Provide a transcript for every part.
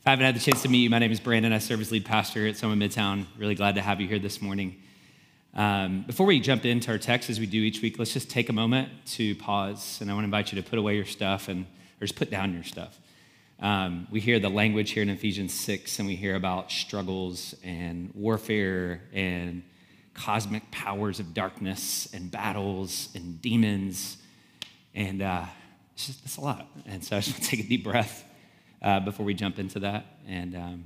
If I haven't had the chance to meet you, my name is Brandon. I serve as lead pastor at Soma Midtown. Really glad to have you here this morning. Um, before we jump into our text, as we do each week, let's just take a moment to pause. And I want to invite you to put away your stuff and or just put down your stuff. Um, we hear the language here in Ephesians 6, and we hear about struggles and warfare and cosmic powers of darkness and battles and demons. And uh, it's just it's a lot. And so I just want to take a deep breath uh, before we jump into that and um,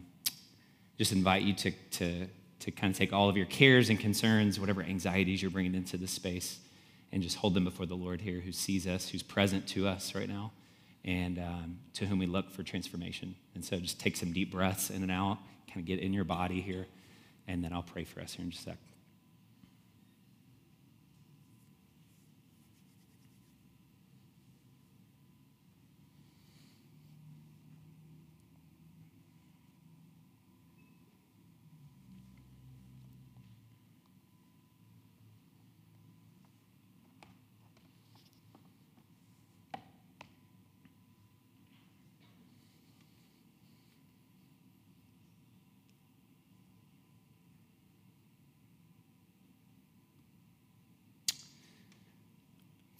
just invite you to, to, to kind of take all of your cares and concerns, whatever anxieties you're bringing into this space, and just hold them before the Lord here who sees us, who's present to us right now, and um, to whom we look for transformation. And so just take some deep breaths in and out, kind of get in your body here, and then I'll pray for us here in just a sec.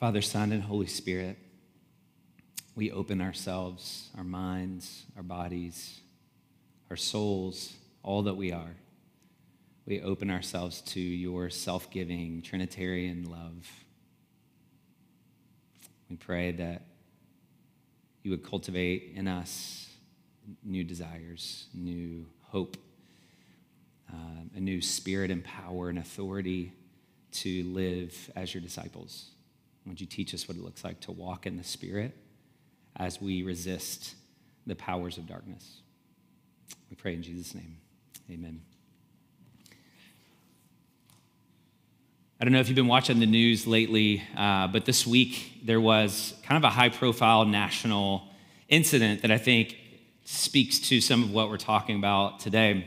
Father, Son, and Holy Spirit, we open ourselves, our minds, our bodies, our souls, all that we are. We open ourselves to your self giving Trinitarian love. We pray that you would cultivate in us new desires, new hope, um, a new spirit and power and authority to live as your disciples. Would you teach us what it looks like to walk in the Spirit as we resist the powers of darkness? We pray in Jesus' name. Amen. I don't know if you've been watching the news lately, uh, but this week there was kind of a high profile national incident that I think speaks to some of what we're talking about today.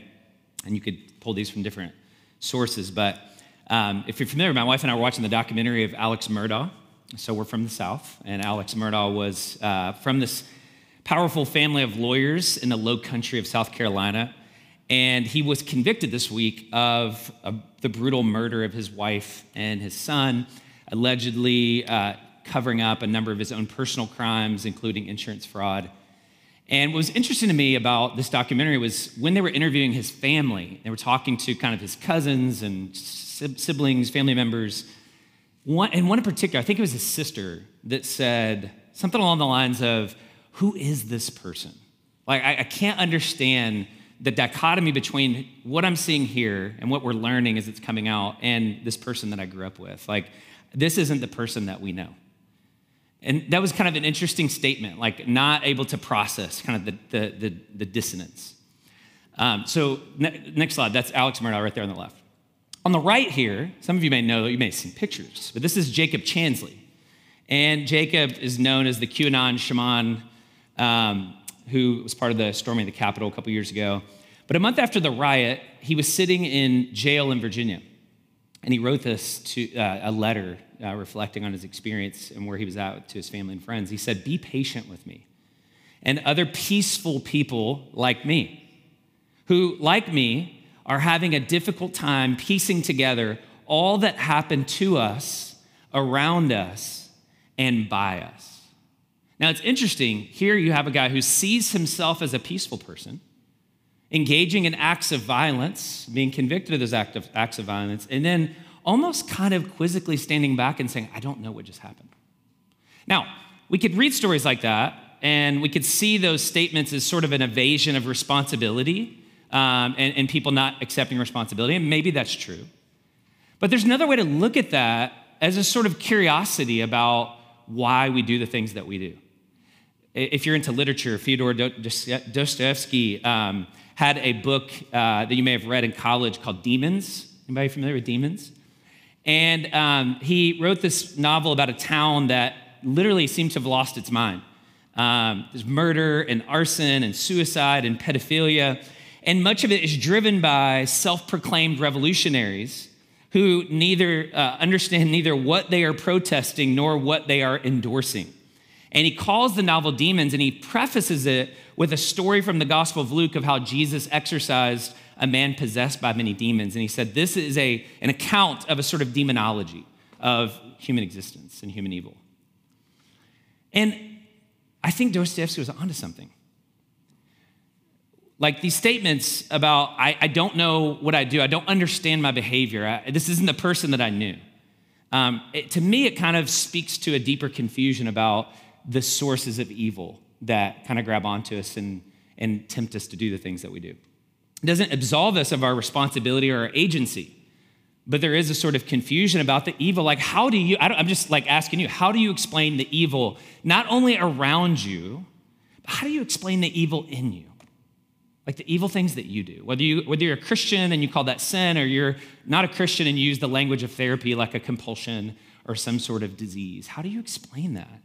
And you could pull these from different sources. But um, if you're familiar, my wife and I were watching the documentary of Alex Murdaugh. So we're from the South, and Alex Murdaugh was uh, from this powerful family of lawyers in the low country of South Carolina. And he was convicted this week of the brutal murder of his wife and his son, allegedly uh, covering up a number of his own personal crimes, including insurance fraud. And what was interesting to me about this documentary was when they were interviewing his family, they were talking to kind of his cousins and siblings, family members one, and one in particular, I think it was his sister that said something along the lines of, Who is this person? Like, I, I can't understand the dichotomy between what I'm seeing here and what we're learning as it's coming out and this person that I grew up with. Like, this isn't the person that we know. And that was kind of an interesting statement, like not able to process kind of the, the, the, the dissonance. Um, so, ne- next slide, that's Alex Murdaugh right there on the left. On the right here, some of you may know, you may have seen pictures, but this is Jacob Chansley. And Jacob is known as the QAnon shaman um, who was part of the storming of the Capitol a couple years ago. But a month after the riot, he was sitting in jail in Virginia. And he wrote this to uh, a letter uh, reflecting on his experience and where he was at to his family and friends. He said, Be patient with me and other peaceful people like me, who, like me, are having a difficult time piecing together all that happened to us, around us, and by us. Now, it's interesting. Here you have a guy who sees himself as a peaceful person, engaging in acts of violence, being convicted of those acts of violence, and then almost kind of quizzically standing back and saying, I don't know what just happened. Now, we could read stories like that, and we could see those statements as sort of an evasion of responsibility um, and, and people not accepting responsibility. And maybe that's true. But there's another way to look at that as a sort of curiosity about why we do the things that we do. If you're into literature, Fyodor Dostoevsky um, had a book uh, that you may have read in college called Demons. Anybody familiar with Demons? And um, he wrote this novel about a town that literally seems to have lost its mind. Um, there's murder and arson and suicide and pedophilia. And much of it is driven by self proclaimed revolutionaries who neither uh, understand neither what they are protesting nor what they are endorsing. And he calls the novel demons and he prefaces it with a story from the Gospel of Luke of how Jesus exorcised a man possessed by many demons. And he said, This is a, an account of a sort of demonology of human existence and human evil. And I think Dostoevsky was onto something. Like these statements about, I, I don't know what I do, I don't understand my behavior, I, this isn't the person that I knew. Um, it, to me, it kind of speaks to a deeper confusion about the sources of evil that kind of grab onto us and, and tempt us to do the things that we do. It doesn't absolve us of our responsibility or our agency, but there is a sort of confusion about the evil. Like, how do you, I am just like asking you, how do you explain the evil not only around you, but how do you explain the evil in you? Like the evil things that you do. Whether, you, whether you're a Christian and you call that sin, or you're not a Christian and you use the language of therapy like a compulsion or some sort of disease. How do you explain that?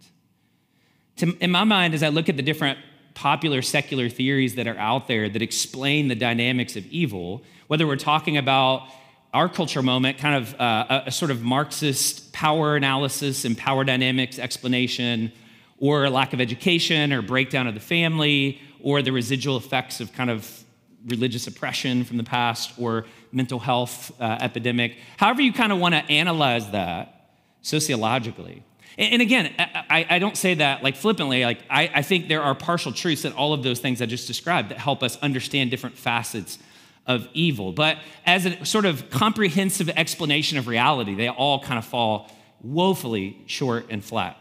To, in my mind, as I look at the different popular secular theories that are out there that explain the dynamics of evil, whether we're talking about our culture moment, kind of uh, a, a, sort of Marxist power analysis and power dynamics explanation, or lack of education, or breakdown of the family, or the residual effects of kind of religious oppression from the past, or mental health uh, epidemic. However, you kind of want to analyze that sociologically. And again, I, I, don't say that like flippantly. Like I, I think there are partial truths in all of those things I just described that help us understand different facets of evil. But as a sort of comprehensive explanation of reality, they all kind of fall woefully short and flat.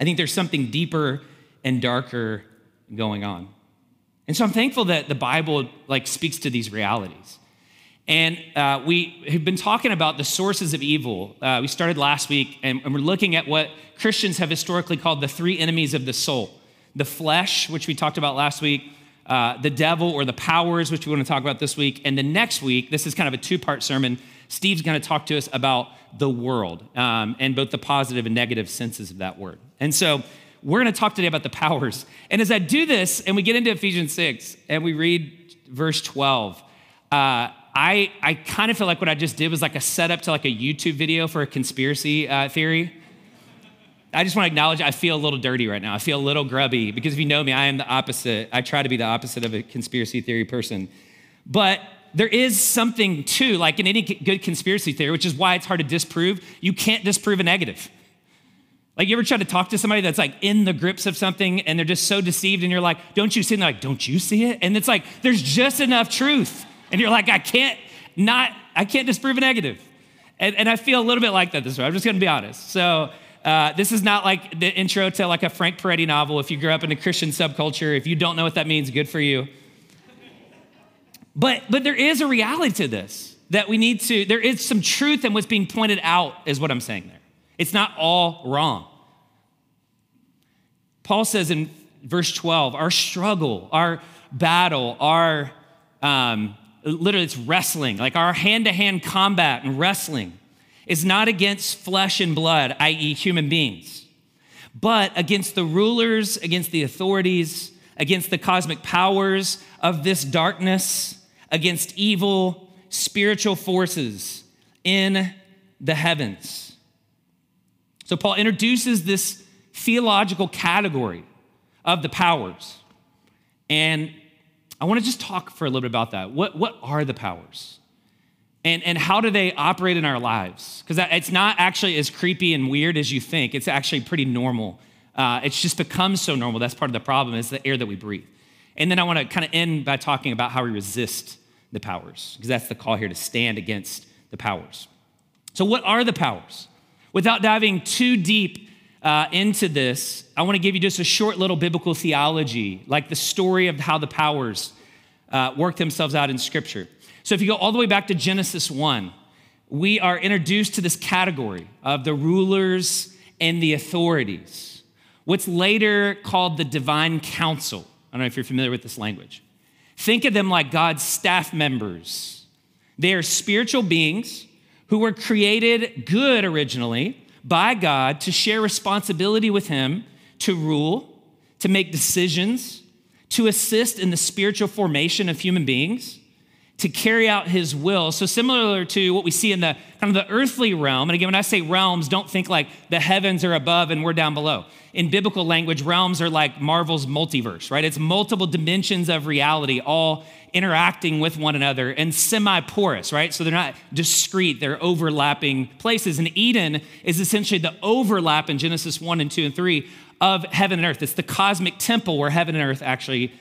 I think there's something deeper and darker going on. And so I'm thankful that the Bible like speaks to these realities. And uh, we have been talking about the sources of evil. Uh, we started last week, and, and, we're looking at what Christians have historically called the three enemies of the soul the flesh, which we talked about last week, uh, the devil or the powers, which we want to talk about this week. And the next week, this is kind of a two part sermon. Steve's going to talk to us about the world um, and both the positive and negative senses of that word. And so we're going to talk today about the powers. And as I do this, and we get into Ephesians 6 and we read verse 12, uh, I, I kind of feel like what I just did was like a setup to like a YouTube video for a conspiracy uh, theory. I just want to acknowledge I feel a little dirty right now. I feel a little grubby because if you know me, I am the opposite. I try to be the opposite of a conspiracy theory person. But there is something too, like in any good conspiracy theory, which is why it's hard to disprove. You can't disprove a negative. Like you ever try to talk to somebody that's like in the grips of something and they're just so deceived and you're like, don't you see? And they're like, don't you see it? And it's like, there's just enough truth and you're like, I can't not, I can't disprove a negative. And, and I feel a little bit like that this way. I'm just gonna be honest. So uh, this is not like the intro to like a Frank Peretti novel. If you grew up in a Christian subculture, if you don't know what that means, good for you. But but there is a reality to this that we need to, there is some truth in what's being pointed out, is what I'm saying there. It's not all wrong. Paul says in verse 12, our struggle, our battle, our um, literally it's wrestling, like our hand to hand combat and wrestling is not against flesh and blood, i.e., human beings, but against the rulers, against the authorities, against the cosmic powers of this darkness, against evil spiritual forces in the heavens. So, Paul introduces this theological category of the powers. And I want to just talk for a little bit about that. What, what are the powers? And, and how do they operate in our lives? Because it's not actually as creepy and weird as you think. It's actually pretty normal. Uh, it's just become so normal. That's part of the problem, is the air that we breathe. And then I want to kind of end by talking about how we resist the powers, because that's the call here to stand against the powers. So, what are the powers? Without diving too deep uh, into this, I want to give you just a short little biblical theology, like the story of how the powers uh, work themselves out in Scripture. So if you go all the way back to Genesis 1, we are introduced to this category of the rulers and the authorities, what's later called the divine council. I don't know if you're familiar with this language. Think of them like God's staff members. They are spiritual beings who were created good originally by God to share responsibility with Him to rule, to make decisions, to assist in the spiritual formation of human beings, to carry out his will. So similar to what we see in the kind of the earthly realm. And again, when I say realms, don't think like the heavens are above and we're down below. In biblical language, realms are like Marvel's multiverse, right? It's multiple dimensions of reality all interacting with one another and semi-porous, right? So they're not discrete, they're overlapping places. And Eden is essentially the overlap in Genesis 1 and 2 and 3 of heaven and earth. It's the cosmic temple where heaven and earth actually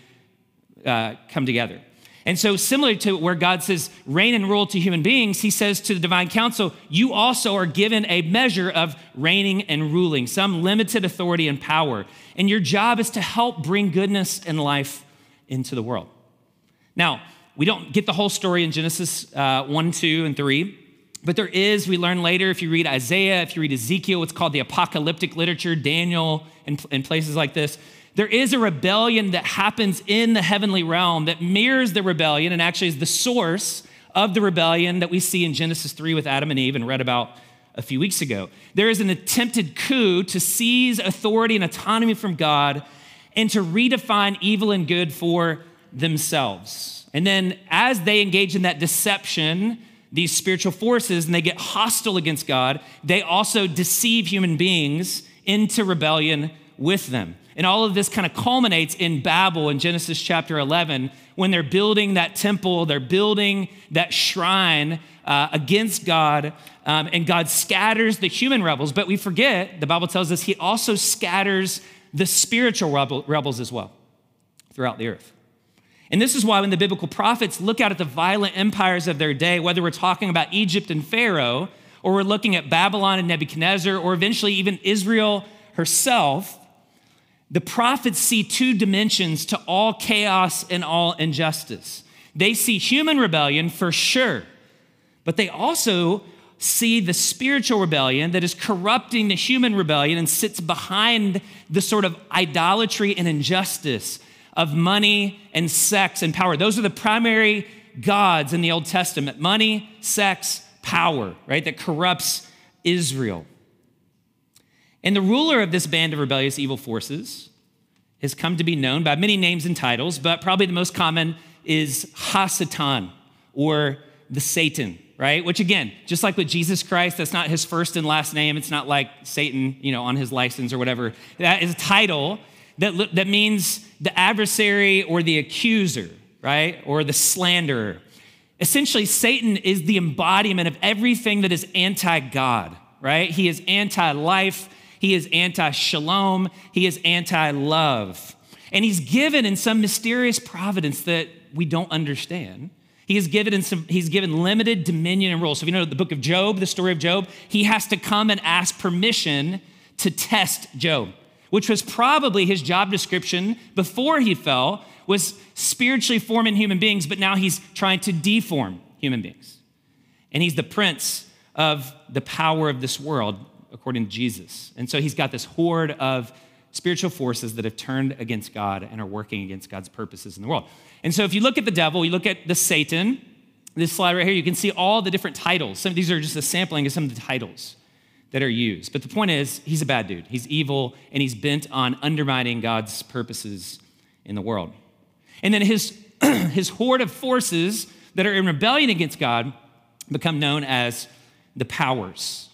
uh, come together. And so, similar to where God says, reign and rule to human beings, he says to the divine council, you also are given a measure of reigning and ruling, some limited authority and power. And your job is to help bring goodness and life into the world. Now, we don't get the whole story in Genesis uh, 1, 2, and 3. But there is, we learn later, if you read Isaiah, if you read Ezekiel, what's called the apocalyptic literature, Daniel, and, and places like this, there is a rebellion that happens in the heavenly realm that mirrors the rebellion and actually is the source of the rebellion that we see in Genesis 3 with Adam and Eve and read about a few weeks ago. There is an attempted coup to seize authority and autonomy from God and to redefine evil and good for themselves. And then as they engage in that deception, these spiritual forces, and they get hostile against God, they also deceive human beings into rebellion with them. And all of this kind of culminates in Babel in Genesis chapter 11 when they're building that temple, they're building that shrine uh, against God, um, and God scatters the human rebels. But we forget, the Bible tells us, He also scatters the spiritual rebel, rebels as well throughout the earth. And this is why when the biblical prophets look out at the violent empires of their day, whether we're talking about Egypt and Pharaoh, or we're looking at Babylon and Nebuchadnezzar, or eventually even Israel herself, the prophets see two dimensions to all chaos and all injustice. They see human rebellion for sure, but they also see the spiritual rebellion that is corrupting the human rebellion and sits behind the sort of idolatry and injustice of money and sex and power. Those are the primary gods in the Old Testament money, sex, power, right? That corrupts Israel. And the ruler of this band of rebellious evil forces has come to be known by many names and titles, but probably the most common is Hasatan or the Satan, right? Which again, just like with Jesus Christ, that's not his first and last name. It's not like Satan, you know, on his license or whatever. That is a title that, that means the adversary or the accuser, right? Or the slanderer. Essentially, Satan is the embodiment of everything that is anti God, right? He is anti life, he is anti shalom. He is anti love. And he's given in some mysterious providence that we don't understand. He is given in some, he's given limited dominion and rule. So if you know the book of Job, the story of Job, he has to come and ask permission to test Job, which was probably his job description before he fell, was spiritually forming human beings, but now he's trying to deform human beings. And he's the prince of the power of this world according to Jesus. And so he's got this horde of spiritual forces that have turned against God and are working against God's purposes in the world. And so if you look at the devil, you look at the Satan, this slide right here, you can see all the different titles. Some of these are just a sampling of some of the titles that are used. But the point is, he's a bad dude. He's evil and he's bent on undermining God's purposes in the world. And then his, his horde of forces that are in rebellion against God become known as the powers.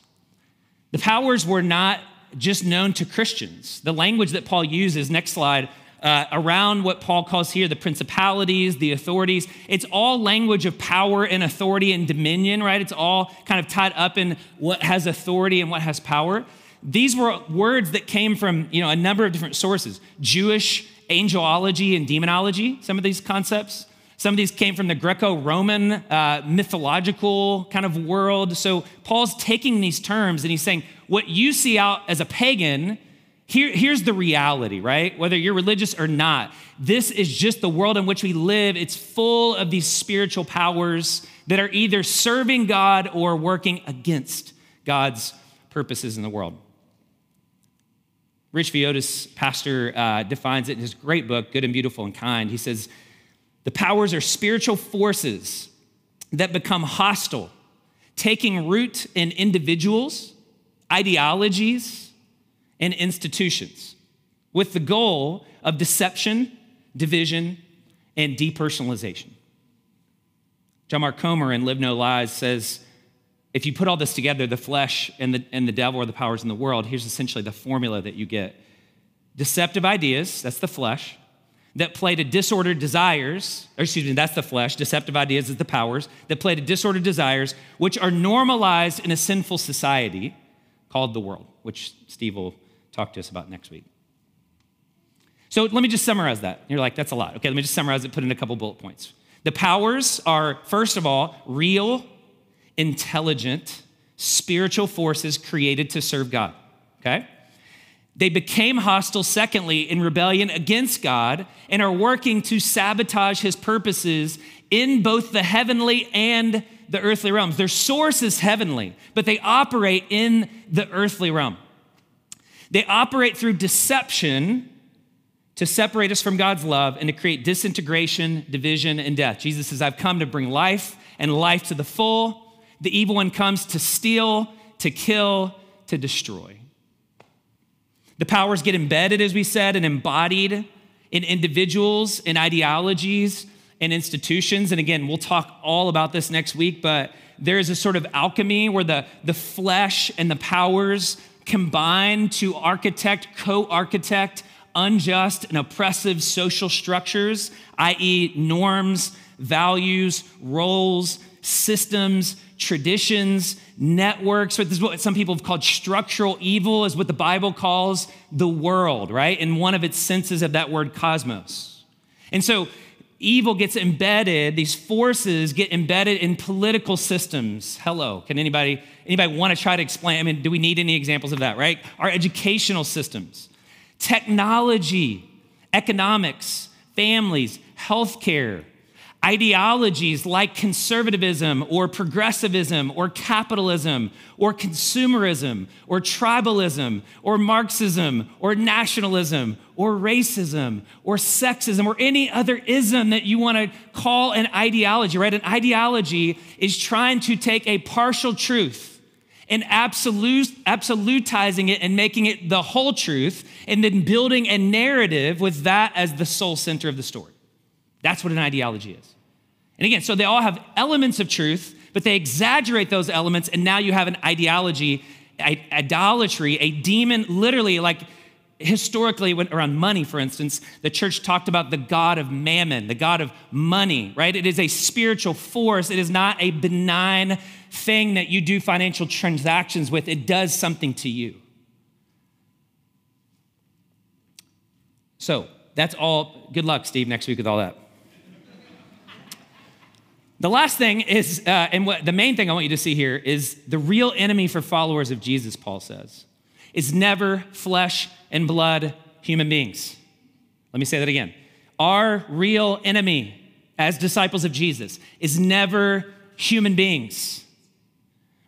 The powers were not just known to Christians. The language that Paul uses, next slide, uh, around what Paul calls here the principalities, the authorities. It's all language of power and authority and dominion, right? It's all kind of tied up in what has authority and what has power. These were words that came from you know a number of different sources: Jewish angelology and demonology. Some of these concepts. Some of these came from the Greco Roman uh, mythological kind of world. So Paul's taking these terms and he's saying, what you see out as a pagan, here, here's the reality, right? Whether you're religious or not, this is just the world in which we live. It's full of these spiritual powers that are either serving God or working against God's purposes in the world. Rich Villodas, pastor, uh, defines it in his great book, Good and Beautiful and Kind. He says, the powers are spiritual forces that become hostile, taking root in individuals, ideologies, and institutions with the goal of deception, division, and depersonalization. John Mark Comer in Live No Lies says, if you put all this together, the flesh and the, and the devil are the powers in the world, here's essentially the formula that you get deceptive ideas, that's the flesh, that play to disordered desires, or excuse me, that's the flesh, deceptive ideas is the powers, that play to disordered desires, which are normalized in a sinful society called the world, which Steve will talk to us about next week. So let me just summarize that. You're like, that's a lot. Okay, let me just summarize it, put in a couple bullet points. The powers are, first of all, real, intelligent, spiritual forces created to serve God. Okay? They became hostile, secondly, in rebellion against God and are working to sabotage his purposes in both the heavenly and the earthly realms. Their source is heavenly, but they operate in the earthly realm. They operate through deception to separate us from God's love and to create disintegration, division, and death. Jesus says, I've come to bring life and life to the full. The evil one comes to steal, to kill, to destroy. The powers get embedded, as we said, and embodied in individuals, in ideologies, and institutions. And again, we'll talk all about this next week, but there is a sort of alchemy where the, the flesh and the powers combine to architect, co architect unjust and oppressive social structures, i.e., norms, values, roles, systems, traditions, networks. This is what some people have called structural evil, is what the Bible calls the world, right? In one of its senses of that word cosmos. And so evil gets embedded, these forces get embedded in political systems. Hello, can anybody anybody want to try to explain? I mean, do we need any examples of that, right? Our educational systems, technology, economics, families, healthcare, ideologies like conservatism or progressivism or capitalism or consumerism or tribalism or Marxism or nationalism or racism or sexism or any other ism that you want to call an ideology, right? An ideology is trying to take a partial truth and absolutizing it and making it the whole truth and then building a narrative with that as the sole center of the story. That's what an ideology is. And again, so they all have elements of truth, but they exaggerate those elements, and now you have an ideology, idolatry, a demon, literally, like historically, when, around money, for instance, the church talked about the God of mammon, the God of money, right? It is a spiritual force, it is not a benign thing that you do financial transactions with, it does something to you. So, that's all. Good luck, Steve, next week with all that. The last thing is, uh, and what the main thing I want you to see here is the real enemy for followers of Jesus, Paul says, is never flesh and blood human beings. Let me say that again. Our real enemy as disciples of Jesus is never human beings.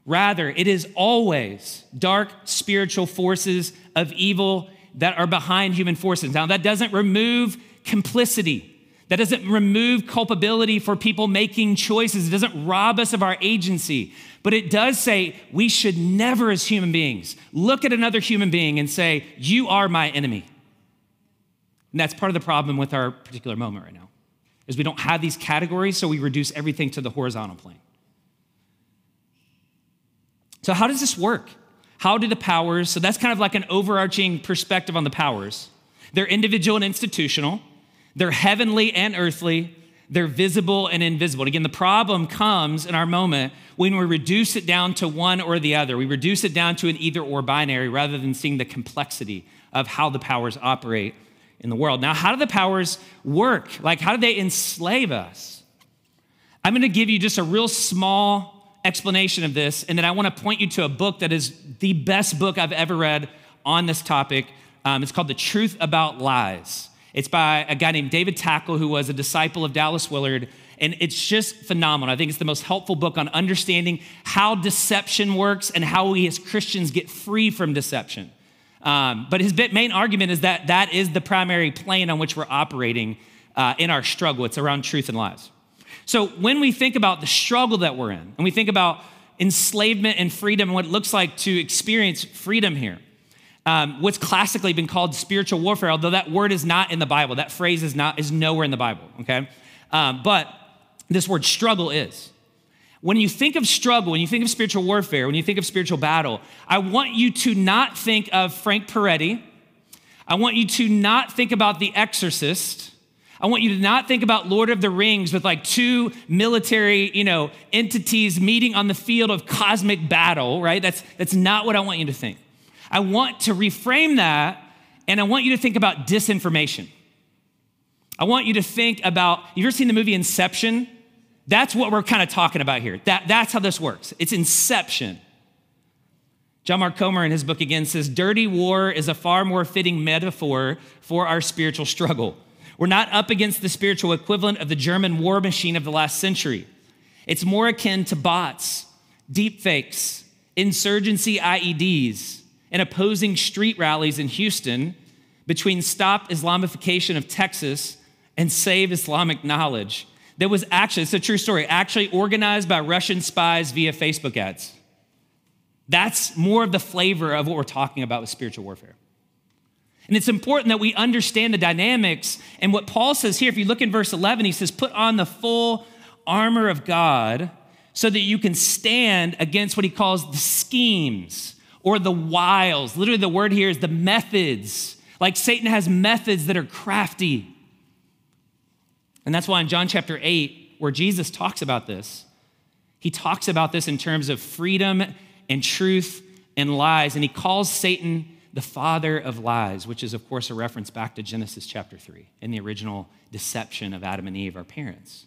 Rather, it is always dark spiritual forces of evil that are behind human forces. Now, that doesn't remove complicity. That doesn't remove culpability for people making choices. It doesn't rob us of our agency. But it does say we should never, as human beings, look at another human being and say, You are my enemy. And that's part of the problem with our particular moment right now, is we don't have these categories, so we reduce everything to the horizontal plane. So, how does this work? How do the powers, so that's kind of like an overarching perspective on the powers. They're individual and institutional. They're heavenly and earthly, they're visible and invisible. again, the problem comes in our moment when we reduce it down to one or the other. We reduce it down to an either or binary rather than seeing the complexity of how the powers operate in the world. Now, how do the powers work? Like, how do they enslave us? I'm going to give you just a real small explanation of this, and then I want to point you to a book that is the best book I've ever read on this topic. Um, it's called The Truth About Lies. It's by a guy named David Takle, who was a disciple of Dallas Willard. And it's just phenomenal. I think it's the most helpful book on understanding how deception works and how we as Christians get free from deception. Um, but his main argument is that that is the primary plane on which we're operating uh, in our struggle. It's around truth and lies. So when we think about the struggle that we're in, and we think about enslavement and freedom and what it looks like to experience freedom here, um, what's classically been called spiritual warfare, although that word is not in the Bible. That phrase is not is nowhere in the Bible. Okay, um, but this word struggle is. When you think of struggle, when you think of spiritual warfare, when you think of spiritual battle, I want you to not think of Frank Peretti. I want you to not think about The Exorcist. I want you to not think about Lord of the Rings with like two military, you know, entities meeting on the field of cosmic battle, right? That's, that's not what I want you to think. I want to reframe that and I want you to think about disinformation. I want you to think about, you ever seen the movie Inception? That's what we're kind of talking about here. That, that's how this works. It's inception. John Mark Comer in his book again says, Dirty war is a far more fitting metaphor for our spiritual struggle. We're not up against the spiritual equivalent of the German war machine of the last century. It's more akin to bots, deep fakes, insurgency IEDs, and opposing street rallies in Houston between Stop Islamification of Texas and Save Islamic Knowledge that was actually, it's a true story, actually organized by Russian spies via Facebook ads. That's more of the flavor of what we're talking about with spiritual warfare. And it's important that we understand the dynamics. And what Paul says here, if you look in verse 11, he says, Put on the full armor of God so that you can stand against what he calls the schemes or the wiles. Literally, the word here is the methods. Like Satan has methods that are crafty. And that's why in John chapter 8, where Jesus talks about this, he talks about this in terms of freedom and truth and lies. And he calls Satan the father of lies, which is, of course, a reference back to Genesis chapter 3 and the original deception of Adam and Eve, our parents.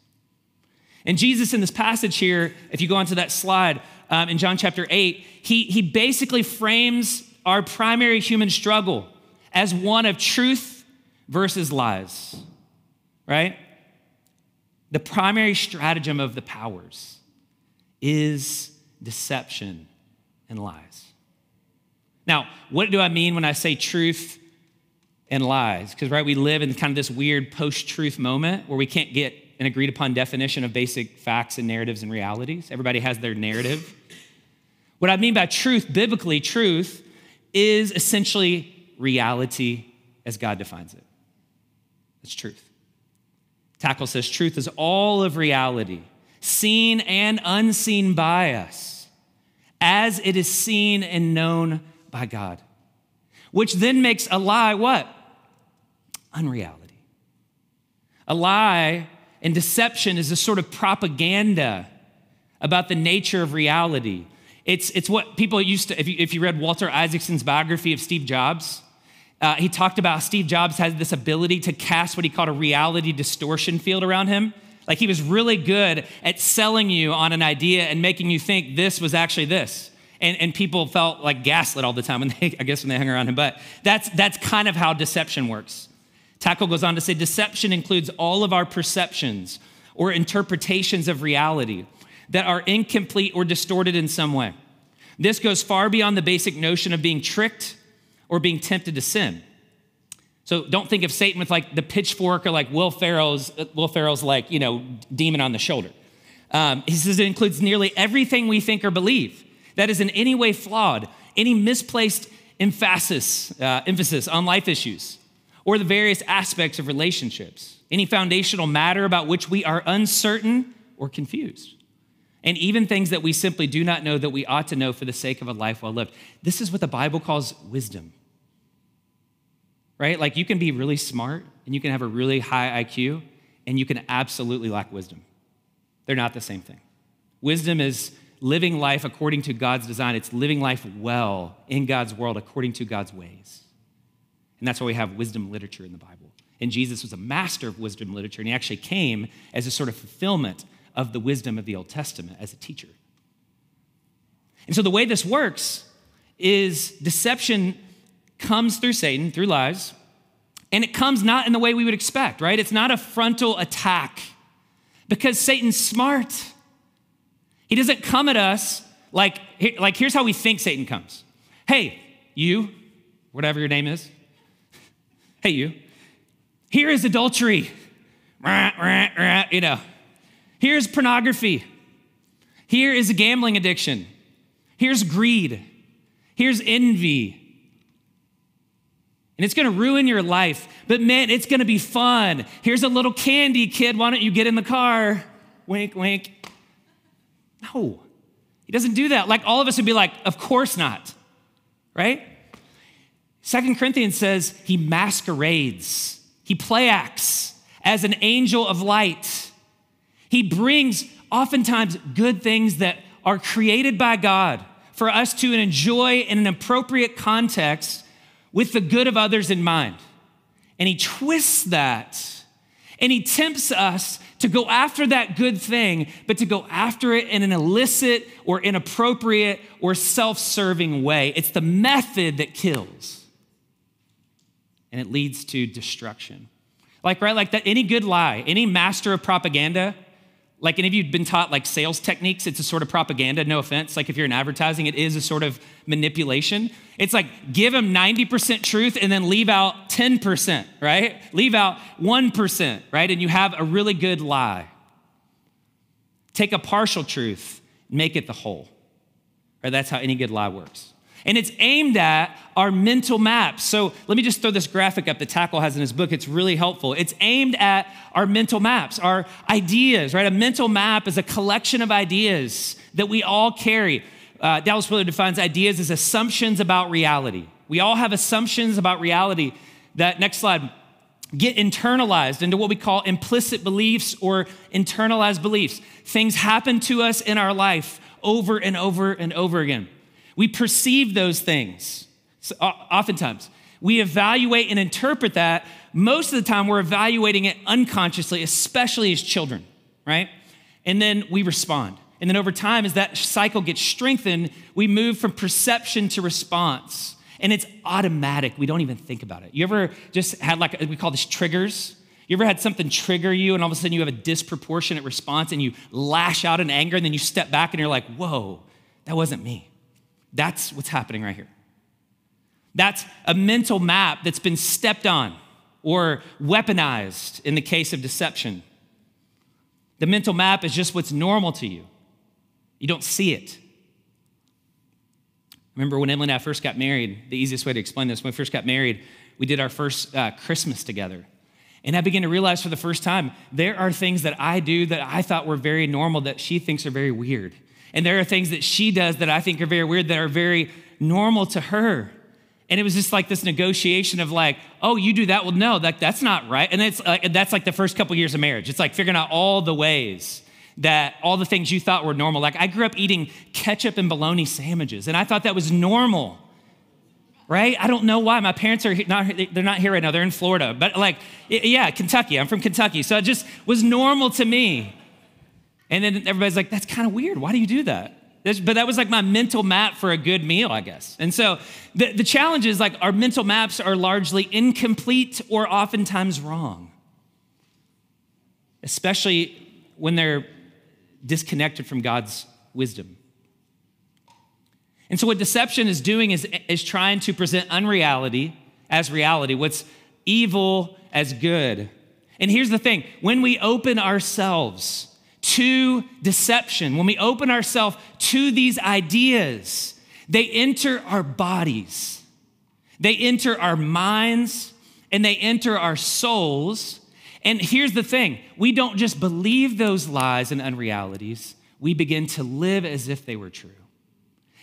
And Jesus, in this passage here, if you go onto that slide um, in John chapter 8, he, he basically frames our primary human struggle as one of truth versus lies, right? The primary stratagem of the powers is deception and lies. Now, what do I mean when I say truth and lies? Because, right, we live in kind of this weird post truth moment where we can't get an agreed upon definition of basic facts and narratives and realities. Everybody has their narrative. What I mean by truth, biblically, truth is essentially reality as God defines it. That's truth. Takle says truth is all of reality, seen and unseen by us, as it is seen and known by God, which then makes a lie what? Unreality. A lie and deception is a sort of propaganda about the nature of reality. It's, it's what people used to, if you, if you read Walter Isaacson's biography of Steve Jobs, uh, he talked about Steve Jobs has this ability to cast what he called a reality distortion field around him. Like he was really good at selling you on an idea and making you think this was actually this and, and people felt like gaslit all the time when they, I guess when they hung around him. But that's, that's kind of how deception works. Takle goes on to say deception includes all of our perceptions or interpretations of reality that are incomplete or distorted in some way. This goes far beyond the basic notion of being tricked or being tempted to sin. So don't think of Satan with like the pitchfork or like Will Ferrell's, Will Ferrell's like, you know, demon on the shoulder. Um, he says it includes nearly everything we think or believe that is in any way flawed, any misplaced emphasis, uh, emphasis on life issues, or the various aspects of relationships, any foundational matter about which we are uncertain or confused, and even things that we simply do not know that we ought to know for the sake of a life well lived. This is what the Bible calls wisdom. Right? Like you can be really smart and you can have a really high IQ, and you can absolutely lack wisdom. They're not the same thing. Wisdom is living life according to God's design. It's living life well in God's world according to God's ways. And that's why we have wisdom literature in the Bible. And Jesus was a master of wisdom literature, and he actually came as a sort of fulfillment of the wisdom of the Old Testament as a teacher. And so the way this works is deception comes through Satan, through lies, and it comes not in the way we would expect, right? It's not a frontal attack because Satan's smart. He doesn't come at us like, like here's how we think Satan comes. Hey, you, whatever your name is, hey, you, here is adultery. You know, here's pornography. Here is a gambling addiction. Here's greed. Here's envy. And it's gonna ruin your life, but man, it's gonna be fun. Here's a little candy, kid. Why don't you get in the car? Wink, wink. No, he doesn't do that. Like all of us would be like, of course not, right? Second Corinthians says he masquerades, he play acts as an angel of light. He brings oftentimes good things that are created by God for us to enjoy in an appropriate context with the good of others in mind. And he twists that and he tempts us to go after that good thing, but to go after it in an illicit or inappropriate or self serving way. It's the method that kills, and it leads to destruction. Like, right, like that, any good lie, any master of propaganda, like any of you have been taught like sales techniques, it's a sort of propaganda, no offense. Like if you're in advertising, it is a sort of manipulation. It's like give them 90% truth and then leave out 10%, right? Leave out 1%, right? And you have a really good lie. Take a partial truth, make it the whole. Right? That's how any good lie works and it's aimed at our mental maps. So let me just throw this graphic up that Takle has in his book. It's really helpful. It's aimed at our mental maps, our ideas, right? A mental map is a collection of ideas that we all carry. Uh, Dallas Willard defines ideas as assumptions about reality. We all have assumptions about reality that, next slide, get internalized into what we call implicit beliefs or internalized beliefs. Things happen to us in our life over and over and over again. We perceive those things so, oftentimes. We evaluate and interpret that. Most of the time, we're evaluating it unconsciously, especially as children, right? And then we respond. And then over time, as that cycle gets strengthened, we move from perception to response. And it's automatic. We don't even think about it. You ever just had like, we call this triggers? You ever had something trigger you and all of a sudden you have a disproportionate response and you lash out in anger and then you step back and you're like, whoa, that wasn't me. That's what's happening right here. That's a mental map that's been stepped on or weaponized in the case of deception. The mental map is just what's normal to you, you don't see it. Remember when Emily and I first got married, the easiest way to explain this, when we first got married, we did our first uh, Christmas together. And I began to realize for the first time, there are things that I do that I thought were very normal that she thinks are very weird. And there are things that she does that I think are very weird that are very normal to her. And it was just like this negotiation of like, oh, you do that? Well, no, that, that's not right. And it's like, that's like the first couple years of marriage. It's like figuring out all the ways that all the things you thought were normal. Like I grew up eating ketchup and bologna sandwiches, and I thought that was normal. Right? I don't know why. My parents are not, they're not here right now. They're in Florida. But like, yeah, Kentucky. I'm from Kentucky. So it just was normal to me. And then everybody's like, that's kind of weird. Why do you do that? But that was like my mental map for a good meal, I guess. And so the, the challenge is like our mental maps are largely incomplete or oftentimes wrong, especially when they're disconnected from God's wisdom. And so what deception is doing is, is trying to present unreality as reality, what's evil as good. And here's the thing when we open ourselves to deception, when we open ourselves to these ideas, they enter our bodies, they enter our minds, and they enter our souls. And here's the thing we don't just believe those lies and unrealities, we begin to live as if they were true.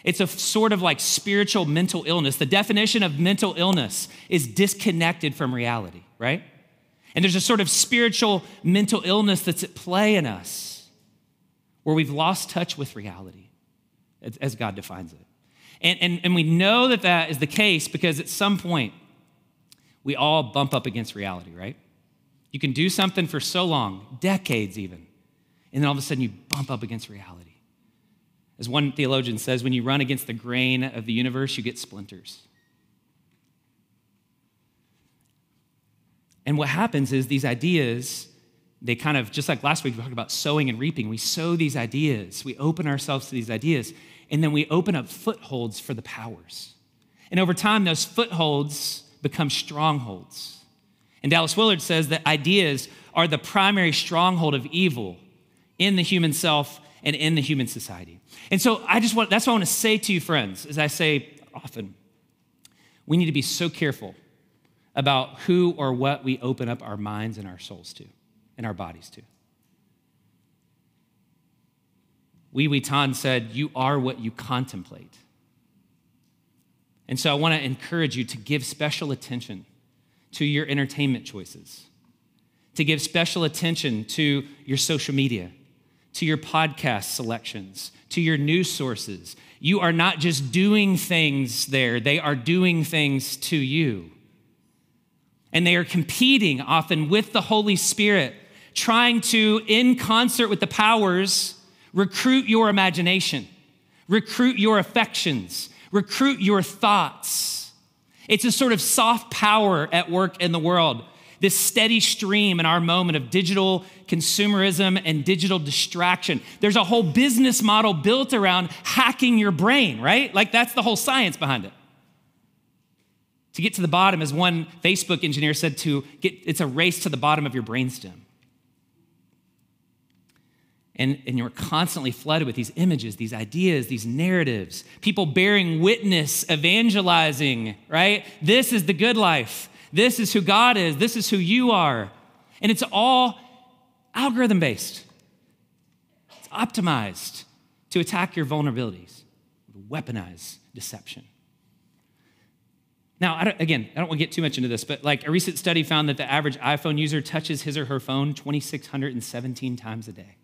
It's a sort of like spiritual mental illness. The definition of mental illness is disconnected from reality, right? And there's a sort of spiritual mental illness that's at play in us where we've lost touch with reality as God defines it. And, and, and we know that that is the case because at some point, we all bump up against reality, right? You can do something for so long, decades even, and then all of a sudden you bump up against reality. As one theologian says, when you run against the grain of the universe, you get splinters. And what happens is these ideas they kind of, just like last week, we talked about sowing and reaping. We sow these ideas, we open ourselves to these ideas, and then we open up footholds for the powers. And over time, those footholds become strongholds. And Dallas Willard says that ideas are the primary stronghold of evil in the human self and in the human society. And so I just want, that's what I want to say to you, friends, as I say often. We need to be so careful about who or what we open up our minds and our souls to in our bodies too. Wee Wee Tan said, You are what you contemplate. And so I want to encourage you to give special attention to your entertainment choices, to give special attention to your social media, to your podcast selections, to your news sources. You are not just doing things there, they are doing things to you. And they are competing often with the Holy Spirit, trying to, in concert with the powers, recruit your imagination, recruit your affections, recruit your thoughts. It's a sort of soft power at work in the world, this steady stream in our moment of digital consumerism and digital distraction. There's a whole business model built around hacking your brain, right? Like that's the whole science behind it. To get to the bottom, as one Facebook engineer said, to get it's a race to the bottom of your brainstem. And, and you're constantly flooded with these images, these ideas, these narratives, people bearing witness, evangelizing, right? This is the good life. This is who God is. This is who you are. And it's all algorithm based, it's optimized to attack your vulnerabilities, weaponize deception. Now, I again, I don't want to get too much into this, but like a recent study found that the average iPhone user touches his or her phone 2,617 times a day.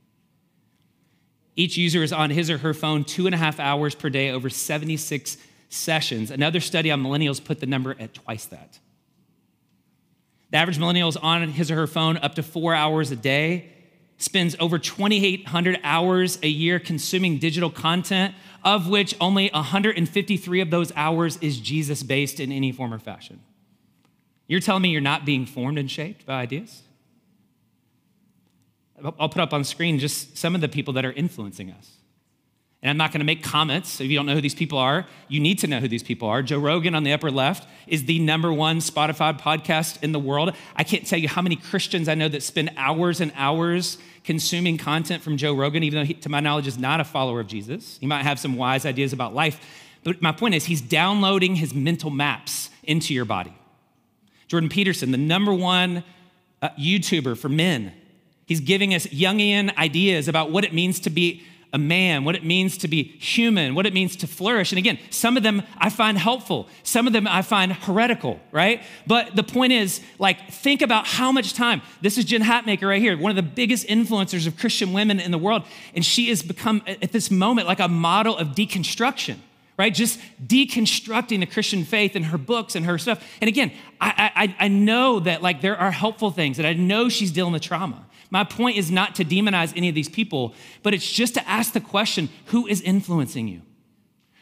Each user is on his or her phone two and a half hours per day over 76 sessions. Another study on millennials put the number at twice that. The average millennial is on his or her phone up to four hours a day, spends over 2,800 hours a year consuming digital content, of which only 153 of those hours is Jesus based in any form or fashion. You're telling me you're not being formed and shaped by ideas? I'll put up on screen just some of the people that are influencing us. And I'm not going to make comments. If you don't know who these people are, you need to know who these people are. Joe Rogan on the upper left is the number one Spotify podcast in the world. I can't tell you how many Christians I know that spend hours and hours consuming content from Joe Rogan, even though he, to my knowledge, is not a follower of Jesus. He might have some wise ideas about life. But my point is, he's downloading his mental maps into your body. Jordan Peterson, the number one uh, YouTuber for men, He's giving us Jungian ideas about what it means to be a man, what it means to be human, what it means to flourish. And again, some of them I find helpful, some of them I find heretical, right? But the point is, like, think about how much time. This is Jen Hatmaker right here, one of the biggest influencers of Christian women in the world. And she has become, at this moment, like a model of deconstruction right? Just deconstructing the Christian faith and her books and her stuff. And again, I, I, I know that like there are helpful things, and I know she's dealing with trauma. My point is not to demonize any of these people, but it's just to ask the question who is influencing you?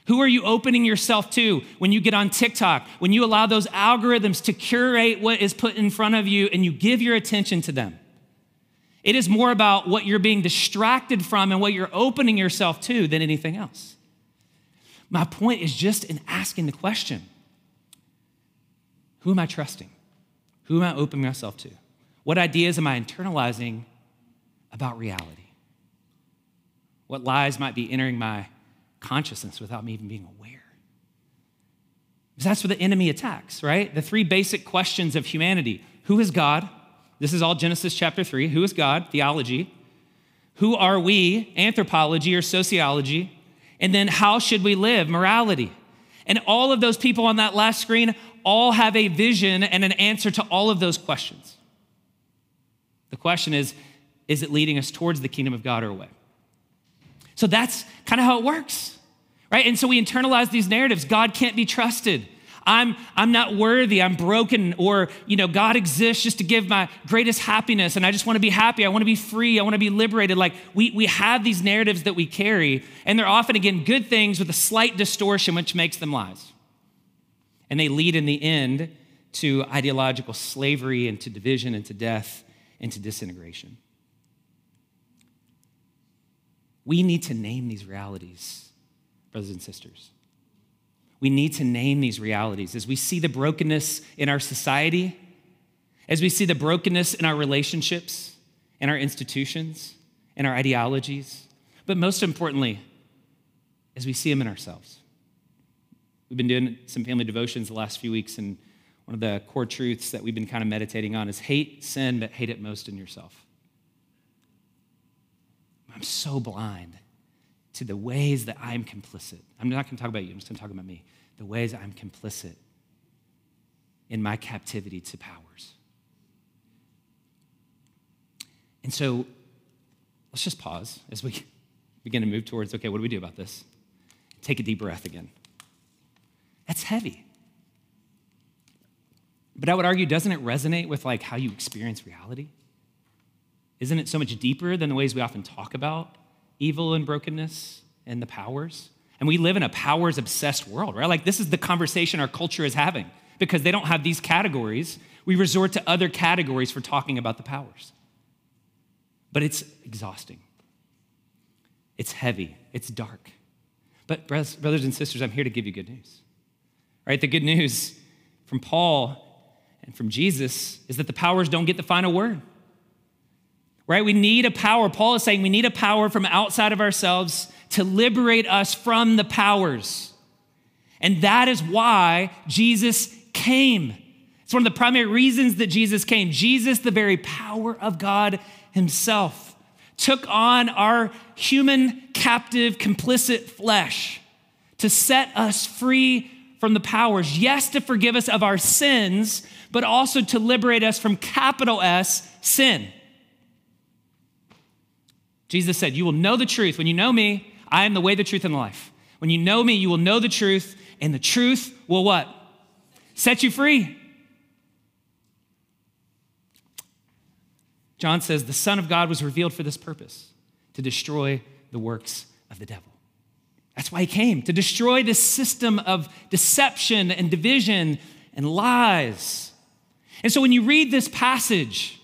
Who are you opening yourself to when you get on TikTok, when you allow those algorithms to curate what is put in front of you and you give your attention to them? It is more about what you're being distracted from and what you're opening yourself to than anything else. My point is just in asking the question who am I trusting? Who am I opening myself to? What ideas am I internalizing about reality? What lies might be entering my consciousness without me even being aware? Because that's where the enemy attacks, right? The three basic questions of humanity Who is God? This is all Genesis chapter 3. Who is God? Theology. Who are we? Anthropology or sociology. And then how should we live? Morality. And all of those people on that last screen all have a vision and an answer to all of those questions. The question is is it leading us towards the kingdom of God or away? So that's kind of how it works, right? And so we internalize these narratives God can't be trusted. I'm, I'm not worthy, I'm broken, or, you know, God exists just to give my greatest happiness, and I just want to be happy, I want to be free, I want to be liberated. Like, we, we have these narratives that we carry, and they're often, again, good things with a slight distortion, which makes them lies. And they lead in the end to ideological slavery and to division and to death into disintegration. We need to name these realities, brothers and sisters. We need to name these realities as we see the brokenness in our society, as we see the brokenness in our relationships, in our institutions, in our ideologies, but most importantly, as we see them in ourselves. We've been doing some family devotions the last few weeks, and one of the core truths that we've been kind of meditating on is hate sin, but hate it most in yourself. I'm so blind to the ways that I'm complicit. I'm not going to talk about you, I'm just going to talk about me. The ways I'm complicit in my captivity to powers. And so let's just pause as we begin to move towards okay, what do we do about this? Take a deep breath again. That's heavy. But I would argue, doesn't it resonate with like how you experience reality? Isn't it so much deeper than the ways we often talk about evil and brokenness and the powers? And we live in a powers obsessed world, right? Like, this is the conversation our culture is having because they don't have these categories. We resort to other categories for talking about the powers. But it's exhausting, it's heavy, it's dark. But, brothers and sisters, I'm here to give you good news. Right? The good news from Paul and from Jesus is that the powers don't get the final word right? We need a power. Paul is saying we need a power from outside of ourselves to liberate us from the powers. And that is why Jesus came. It's one of the primary reasons that Jesus came. Jesus, the very power of God Himself, took on our human, captive, complicit flesh to set us free from the powers. Yes, to forgive us of our sins, but also to liberate us from capital S, sin. Jesus said, You will know the truth. When you know me, I am the way, the truth, and the life. When you know me, you will know the truth, and the truth will what? Set you free. John says, The Son of God was revealed for this purpose to destroy the works of the devil. That's why he came, to destroy this system of deception and division and lies. And so when you read this passage,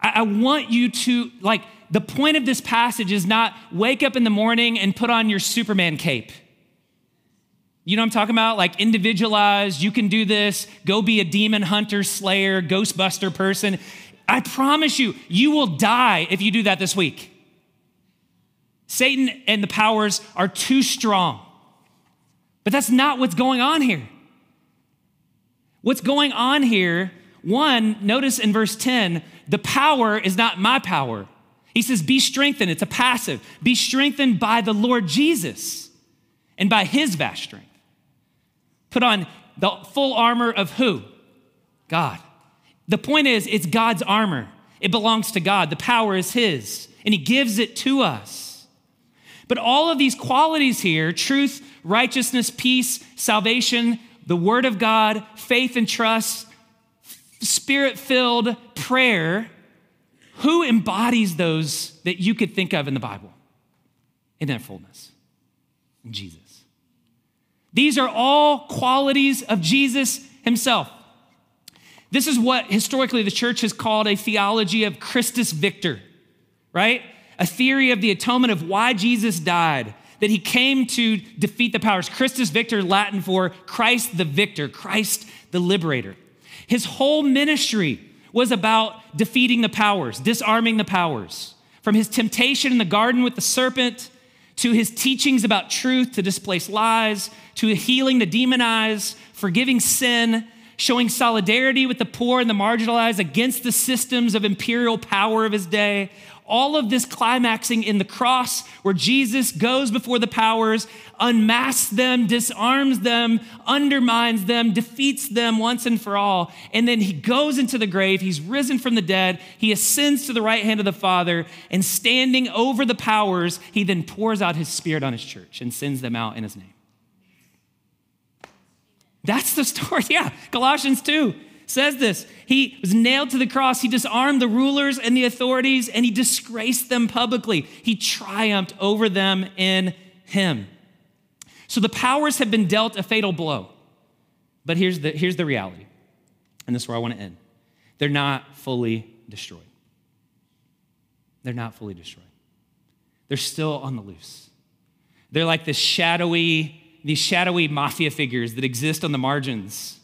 I, I want you to, like, the point of this passage is not wake up in the morning and put on your Superman cape. You know I'm talking about? Like individualized, you can do this, go be a demon hunter, slayer, ghostbuster person. I promise you, you will die if you do that this week. Satan and the powers are too strong. But that's not what's going on here. What's going on here, one, notice in verse 10, the power is not my power. He says, Be strengthened. It's a passive. Be strengthened by the Lord Jesus and by his vast strength. Put on the full armor of who? God. The point is, it's God's armor. It belongs to God. The power is his, and he gives it to us. But all of these qualities here truth, righteousness, peace, salvation, the word of God, faith and trust, spirit filled prayer who embodies those that you could think of in the Bible in their fullness? Jesus. These are all qualities of Jesus himself. This is what historically the church has called a theology of Christus Victor, right? A theory of the atonement of why Jesus died, that he came to defeat the powers. Christus Victor, Latin for Christ the victor, Christ the liberator. His whole ministry was about defeating the powers, disarming the powers. From his temptation in the garden with the serpent to his teachings about truth to displace lies, to healing the demonized, forgiving sin, showing solidarity with the poor and the marginalized against the systems of imperial power of his day, all of this climaxing in the cross where Jesus goes before the powers, unmasks them, disarms them, undermines them, defeats them once and for all. And then he goes into the grave. He's risen from the dead. He ascends to the right hand of the Father. And standing over the powers, he then pours out his spirit on his church and sends them out in his name. That's the story. Yeah, Colossians 2 says this. He was nailed to the cross. He disarmed the rulers and the authorities and he disgraced them publicly. He triumphed over them in him. So the powers have been dealt a fatal blow. But here's the, here's the reality, and this is where I want to end. They're not fully destroyed. They're not fully destroyed. They're still on the loose. They're like this shadowy, these shadowy mafia figures that exist on the margins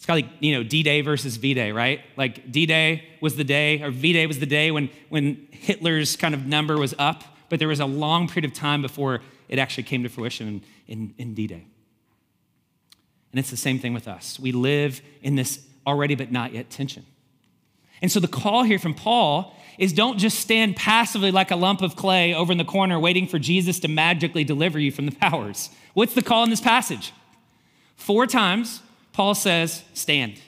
it's kind of like, you know, D-Day versus V-Day, right? Like D-Day was the day, or V-Day was the day when, when Hitler's kind of number was up, but there was a long period of time before it actually came to fruition in, in, in D-Day. And it's the same thing with us. We live in this already but not yet tension. And so the call here from Paul is don't just stand passively like a lump of clay over in the corner waiting for Jesus to magically deliver you from the powers. What's the call in this passage? Four times, Paul says, stand.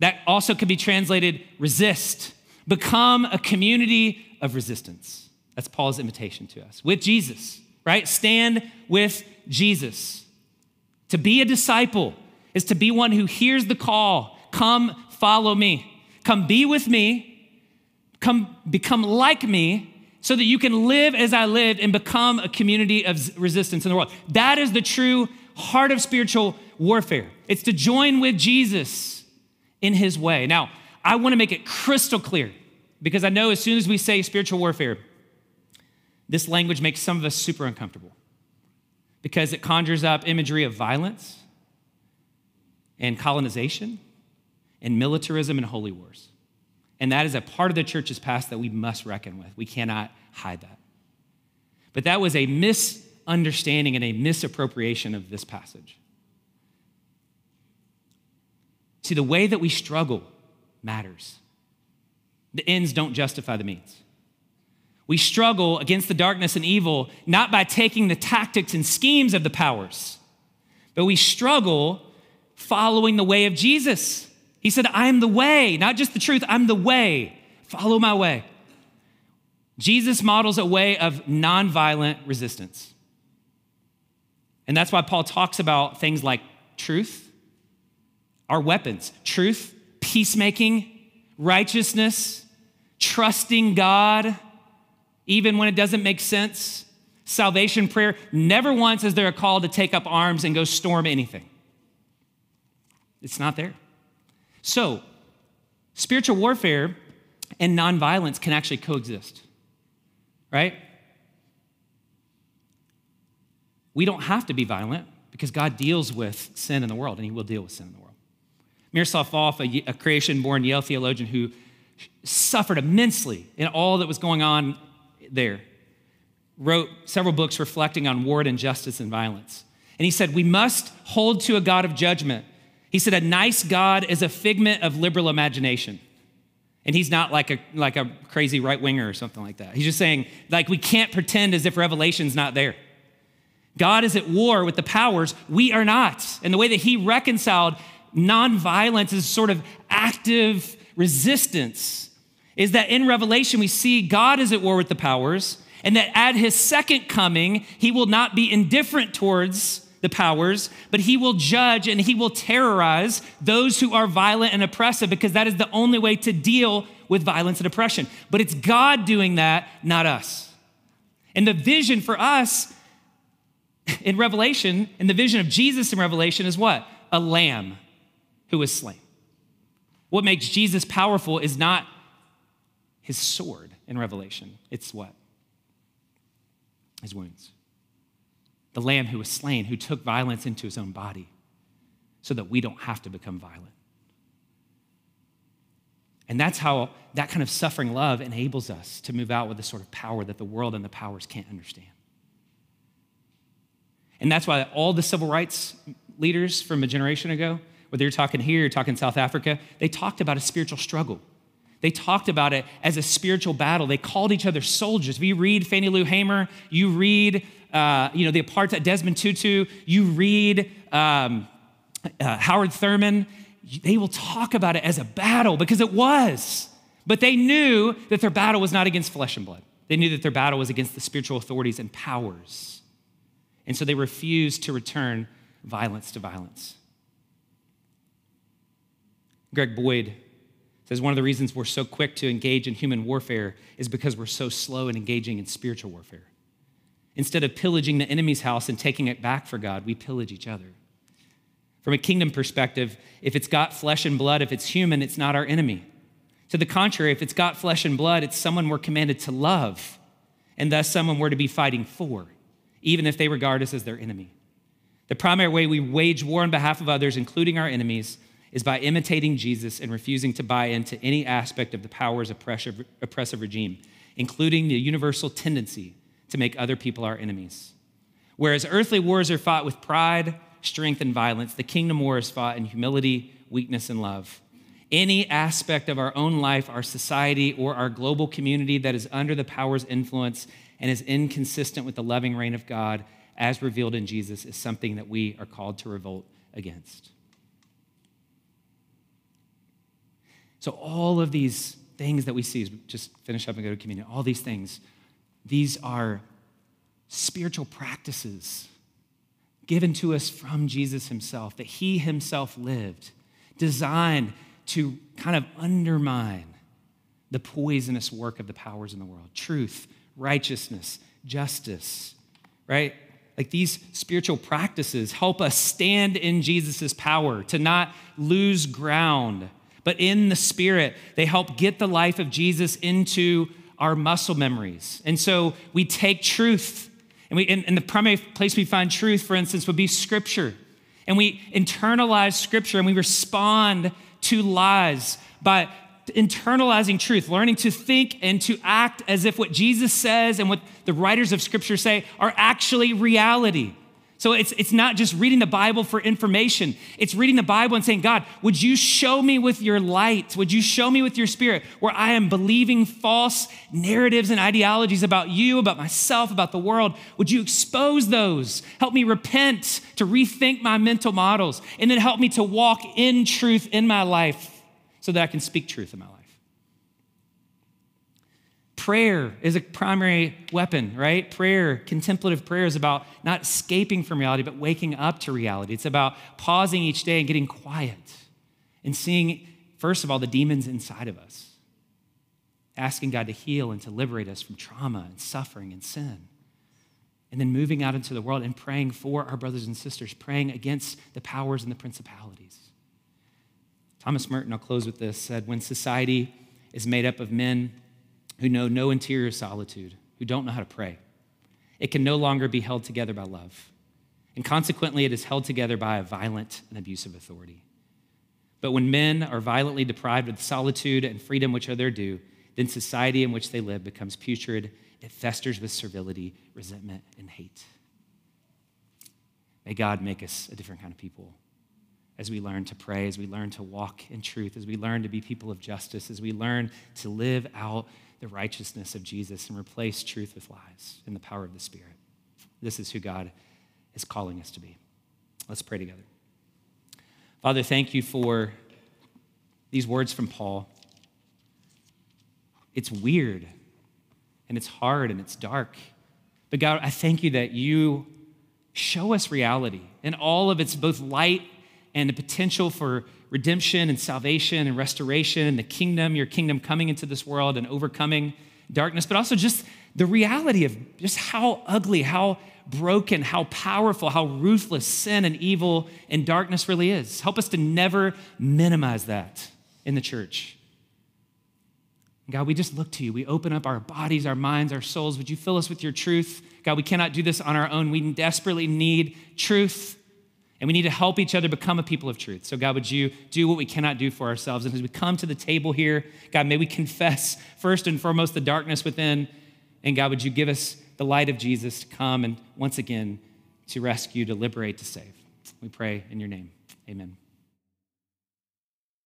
That also could be translated resist. Become a community of resistance. That's Paul's invitation to us with Jesus, right? Stand with Jesus. To be a disciple is to be one who hears the call come follow me, come be with me, come become like me. So that you can live as I lived and become a community of resistance in the world. That is the true heart of spiritual warfare. It's to join with Jesus in his way. Now, I want to make it crystal clear because I know as soon as we say spiritual warfare, this language makes some of us super uncomfortable because it conjures up imagery of violence and colonization and militarism and holy wars. And that is a part of the church's past that we must reckon with. We cannot hide that. But that was a misunderstanding and a misappropriation of this passage. See, the way that we struggle matters. The ends don't justify the means. We struggle against the darkness and evil not by taking the tactics and schemes of the powers, but we struggle following the way of Jesus. He said, I am the way, not just the truth, I'm the way. Follow my way. Jesus models a way of nonviolent resistance. And that's why Paul talks about things like truth our weapons truth, peacemaking, righteousness, trusting God, even when it doesn't make sense. Salvation prayer. Never once is there a call to take up arms and go storm anything. It's not there. So, spiritual warfare and nonviolence can actually coexist, right? We don't have to be violent because God deals with sin in the world and He will deal with sin in the world. Miroslav Volf, a, a Croatian born Yale theologian who suffered immensely in all that was going on there, wrote several books reflecting on war and injustice and violence. And he said, We must hold to a God of judgment. He said, A nice God is a figment of liberal imagination. And he's not like a, like a crazy right winger or something like that. He's just saying, like, we can't pretend as if revelation's not there. God is at war with the powers. We are not. And the way that he reconciled nonviolence is sort of active resistance is that in Revelation we see God is at war with the powers, and that at his second coming, he will not be indifferent towards the powers, but he will judge and he will terrorize those who are violent and oppressive because that is the only way to deal with violence and oppression. But it's God doing that, not us. And the vision for us in Revelation, in the vision of Jesus in Revelation is what? A lamb who was slain. What makes Jesus powerful is not his sword in Revelation, it's what? His wounds. The lamb who was slain, who took violence into his own body so that we don't have to become violent. And that's how that kind of suffering love enables us to move out with the sort of power that the world and the powers can't understand. And that's why all the civil rights leaders from a generation ago, whether you're talking here, you're talking South Africa, they talked about a spiritual struggle. They talked about it as a spiritual battle. They called each other soldiers. If you read Fannie Lou Hamer, you read, uh, you know, the apartheid Desmond Tutu, you read um, uh, Howard Thurman, they will talk about it as a battle because it was. But they knew that their battle was not against flesh and blood. They knew that their battle was against the spiritual authorities and powers. And so they refused to return violence to violence. Greg Boyd says one of the reasons we're so quick to engage in human warfare is because we're so slow in engaging in spiritual warfare. Instead of pillaging the enemy's house and taking it back for God, we pillage each other. From a kingdom perspective, if it's got flesh and blood, if it's human, it's not our enemy. To the contrary, if it's got flesh and blood, it's someone we're commanded to love, and thus someone we're to be fighting for, even if they regard us as their enemy. The primary way we wage war on behalf of others, including our enemies, is by imitating Jesus and refusing to buy into any aspect of the power's oppressive, oppressive regime, including the universal tendency to make other people our enemies. Whereas earthly wars are fought with pride, strength, and violence, the kingdom war is fought in humility, weakness, and love. any aspect of our own life, our society, or our global community that is under the power's influence and is inconsistent with the loving reign of God as revealed in Jesus is something that we are called to revolt against. So, all of these things that we see just finish up and go to communion, all these things, these are spiritual practices given to us from Jesus himself, that he himself lived, designed to kind of undermine the poisonous work of the powers in the world truth, righteousness, justice, right? Like these spiritual practices help us stand in Jesus' power, to not lose ground, but in the Spirit, they help get the life of Jesus into our muscle memories. And so we take truth, and, we, and, and the primary place we find truth, for instance, would be Scripture. And we internalize Scripture and we respond to lies by internalizing truth, learning to think and to act as if what Jesus says and what the writers of Scripture say are actually reality. So it's, it's not just reading the Bible for information. It's reading the Bible and saying, God, would you show me with your light? Would you show me with your spirit where I am believing false narratives and ideologies about you, about myself, about the world? Would you expose those? Help me repent, to rethink my mental models, and then help me to walk in truth in my life so that I can speak truth in my life. Prayer is a primary weapon, right? Prayer, contemplative prayer is about not escaping from reality, but waking up to reality. It's about pausing each day and getting quiet and seeing, first of all, the demons inside of us, asking God to heal and to liberate us from trauma and suffering and sin. And then moving out into the world and praying for our brothers and sisters, praying against the powers and the principalities. Thomas Merton, I'll close with this, said, When society is made up of men who know no interior solitude, who don't know how to pray. It can no longer be held together by love. And consequently, it is held together by a violent and abusive authority. But when men are violently deprived of the solitude and freedom which are their due, then society in which they live becomes putrid. It festers with servility, resentment, and hate. May God make us a different kind of people as we learn to pray, as we learn to walk in truth, as we learn to be people of justice, as we learn to live out the righteousness of Jesus and replace truth with lies in the power of the Spirit. This is who God is calling us to be. Let's pray together. Father, thank you for these words from Paul. It's weird and it's hard and it's dark. But God, I thank you that you show us reality and all of its both light and the potential for redemption and salvation and restoration and the kingdom, your kingdom coming into this world and overcoming darkness, but also just the reality of just how ugly, how broken, how powerful, how ruthless sin and evil and darkness really is. Help us to never minimize that in the church. God, we just look to you. We open up our bodies, our minds, our souls. Would you fill us with your truth? God, we cannot do this on our own. We desperately need truth. And we need to help each other become a people of truth. So, God, would you do what we cannot do for ourselves? And as we come to the table here, God, may we confess first and foremost the darkness within. And God, would you give us the light of Jesus to come and once again to rescue, to liberate, to save? We pray in your name. Amen.